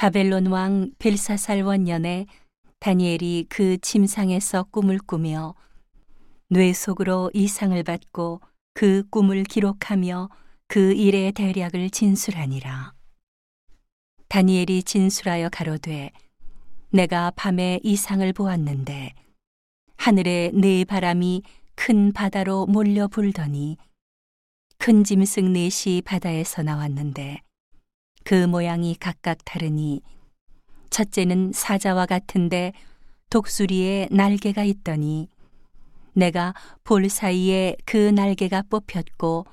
바벨론 왕 벨사살 원년에 다니엘이 그 침상에서 꿈을 꾸며 뇌 속으로 이상을 받고 그 꿈을 기록하며 그 일의 대략을 진술하니라. 다니엘이 진술하여 가로되 내가 밤에 이상을 보았는데 하늘에 네 바람이 큰 바다로 몰려 불더니 큰 짐승 넷이 바다에서 나왔는데 그 모양이 각각 다르니 첫째는 사자와 같은데 독수리에 날개가 있더니 내가 볼 사이에 그 날개가 뽑혔고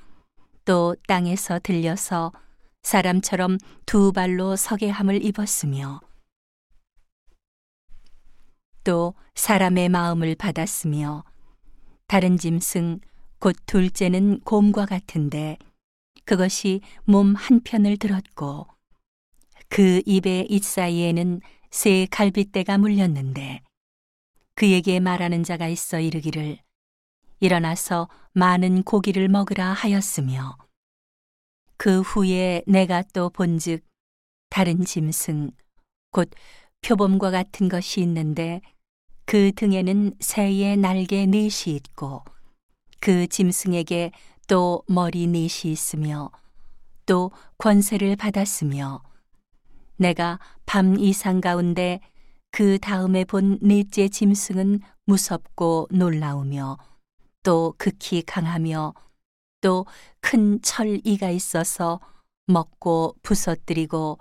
또 땅에서 들려서 사람처럼 두 발로 서게 함을 입었으며 또 사람의 마음을 받았으며 다른 짐승 곧 둘째는 곰과 같은데 그것이 몸 한편을 들었고 그 입의 잇 사이에는 새 갈빗대가 물렸는데 그에게 말하는 자가 있어 이르기를 일어나서 많은 고기를 먹으라 하였으며 그 후에 내가 또 본즉 다른 짐승 곧 표범과 같은 것이 있는데 그 등에는 새의 날개 넷이 있고 그 짐승에게 또 머리 넷이 있으며 또 권세를 받았으며 내가 밤 이상 가운데 그 다음에 본 넷째 짐승은 무섭고 놀라우며 또 극히 강하며 또 큰 철이가 있어서 먹고 부서뜨리고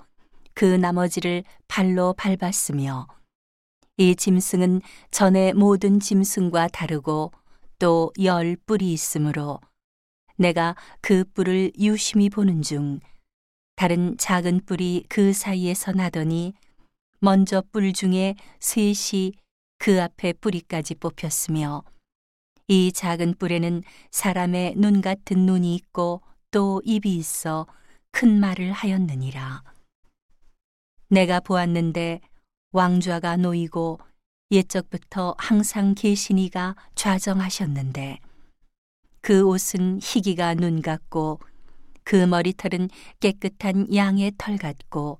그 나머지를 발로 밟았으며 이 짐승은 전에 모든 짐승과 다르고 또 열 뿔이 있으므로 내가 그 뿔을 유심히 보는 중 다른 작은 뿔이 그 사이에서 나더니 먼저 뿔 중에 셋이 그 앞에 뿌리까지 뽑혔으며 이 작은 뿔에는 사람의 눈 같은 눈이 있고 또 입이 있어 큰 말을 하였느니라. 내가 보았는데 왕좌가 놓이고 옛적부터 항상 계시니가 좌정하셨는데 그 옷은 희기가 눈 같고 그 머리털은 깨끗한 양의 털 같고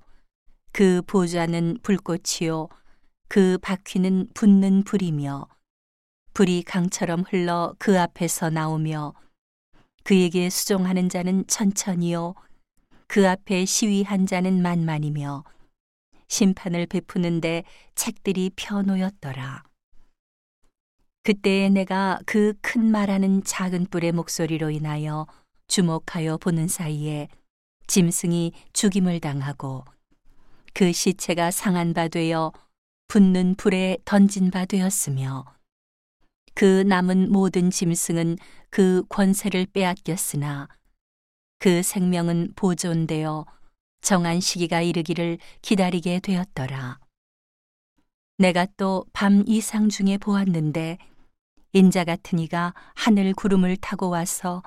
그 보좌는 불꽃이요 그 바퀴는 붙는 불이며 불이 강처럼 흘러 그 앞에서 나오며 그에게 수종하는 자는 천천히요 그 앞에 시위한 자는 만만이며 심판을 베푸는데 책들이 펴놓였더라. 그때에 내가 그 큰 말하는 작은 뿔의 목소리로 인하여 주목하여 보는 사이에 짐승이 죽임을 당하고 그 시체가 상한 바 되어 붙는 불에 던진 바 되었으며 그 남은 모든 짐승은 그 권세를 빼앗겼으나 그 생명은 보존되어 정한 시기가 이르기를 기다리게 되었더라. 내가 또 밤 이상 중에 보았는데 인자 같은 이가 하늘 구름을 타고 와서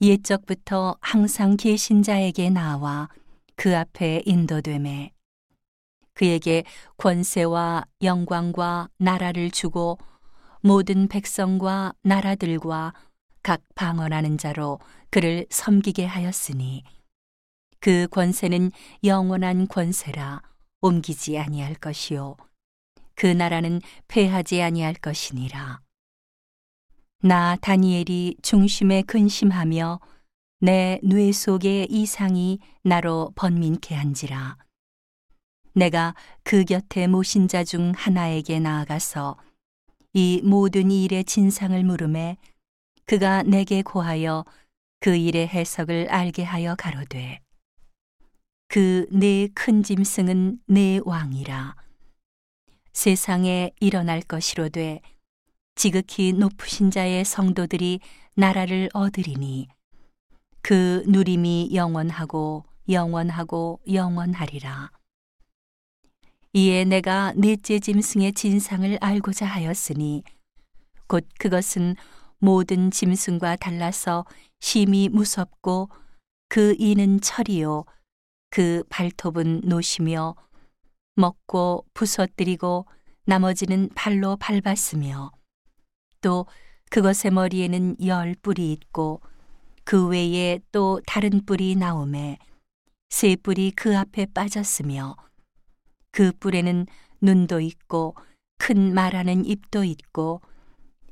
옛적부터 항상 계신 자에게 나와 그 앞에 인도됨에. 그에게 권세와 영광과 나라를 주고 모든 백성과 나라들과 각 방언하는 자로 그를 섬기게 하였으니 그 권세는 영원한 권세라 옮기지 아니할 것이요. 그 나라는 패하지 아니할 것이니라 나 다니엘이 중심에 근심하며 내 뇌 속의 이상이 나로 번민케 한지라. 내가 그 곁에 모신 자 중 하나에게 나아가서 이 모든 일의 진상을 물음에 그가 내게 고하여 그 일의 해석을 알게 하여 가로되 그네큰 짐승은 네 왕이라. 세상에 일어날 것이로되 지극히 높으신 자의 성도들이 나라를 얻으리니 그 누림이 영원하고 영원하고 영원하리라. 이에 내가 넷째 짐승의 진상을 알고자 하였으니 곧 그것은 모든 짐승과 달라서 심히 무섭고 그 이는 철이요 그 발톱은 노시며 먹고 부서뜨리고 나머지는 발로 밟았으며 또 그것의 머리에는 열 뿔이 있고 그 외에 또 다른 뿔이 나오매 세 뿔이 그 앞에 빠졌으며 그 뿔에는 눈도 있고 큰 말하는 입도 있고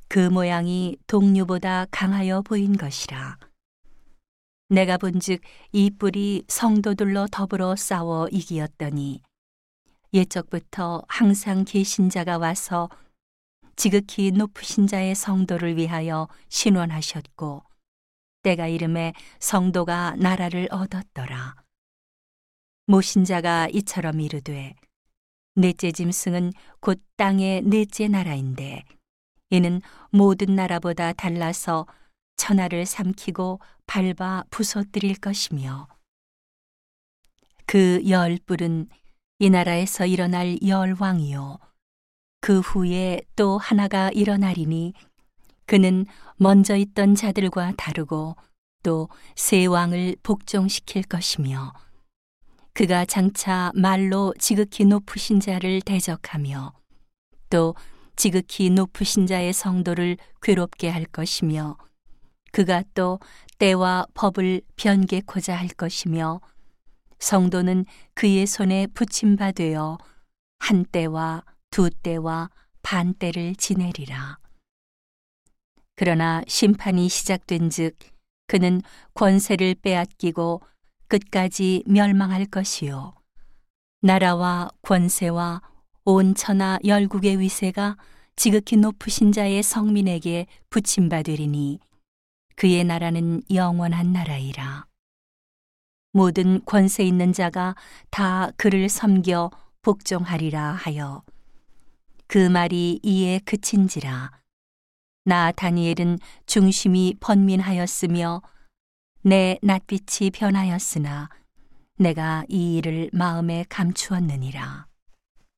그 모양이 동류보다 강하여 보인 것이라. 내가 본즉 이 뿔이 성도들로 더불어 싸워 이기었더니 옛적부터 항상 계신 자가 와서 지극히 높으신 자의 성도를 위하여 신원하셨고 때가 이름에 성도가 나라를 얻었더라. 모신 자가 이처럼 이르되 넷째 짐승은 곧 땅의 넷째 나라인데 이는 모든 나라보다 달라서 천하를 삼키고 밟아 부서뜨릴 것이며 그 열 뿔은 이 나라에서 일어날 열 왕이요 그 후에 또 하나가 일어나리니 그는 먼저 있던 자들과 다르고 또 세 왕을 복종시킬 것이며 그가 장차 말로 지극히 높으신 자를 대적하며 또 지극히 높으신 자의 성도를 괴롭게 할 것이며 그가 또 때와 법을 변개코자 할 것이며 성도는 그의 손에 붙임바 되어 한 때와 두 때와 반 때를 지내리라. 그러나 심판이 시작된즉 그는 권세를 빼앗기고 끝까지 멸망할 것이요 나라와 권세와 온 천하 열국의 위세가 지극히 높으신 자의 성민에게 붙임받으리니 그의 나라는 영원한 나라이라. 모든 권세 있는 자가 다 그를 섬겨 복종하리라 하여 그 말이 이에 그친지라. 나 다니엘은 중심이 번민하였으며 내 낯빛이 변하였으나 내가 이 일을 마음에 감추었느니라.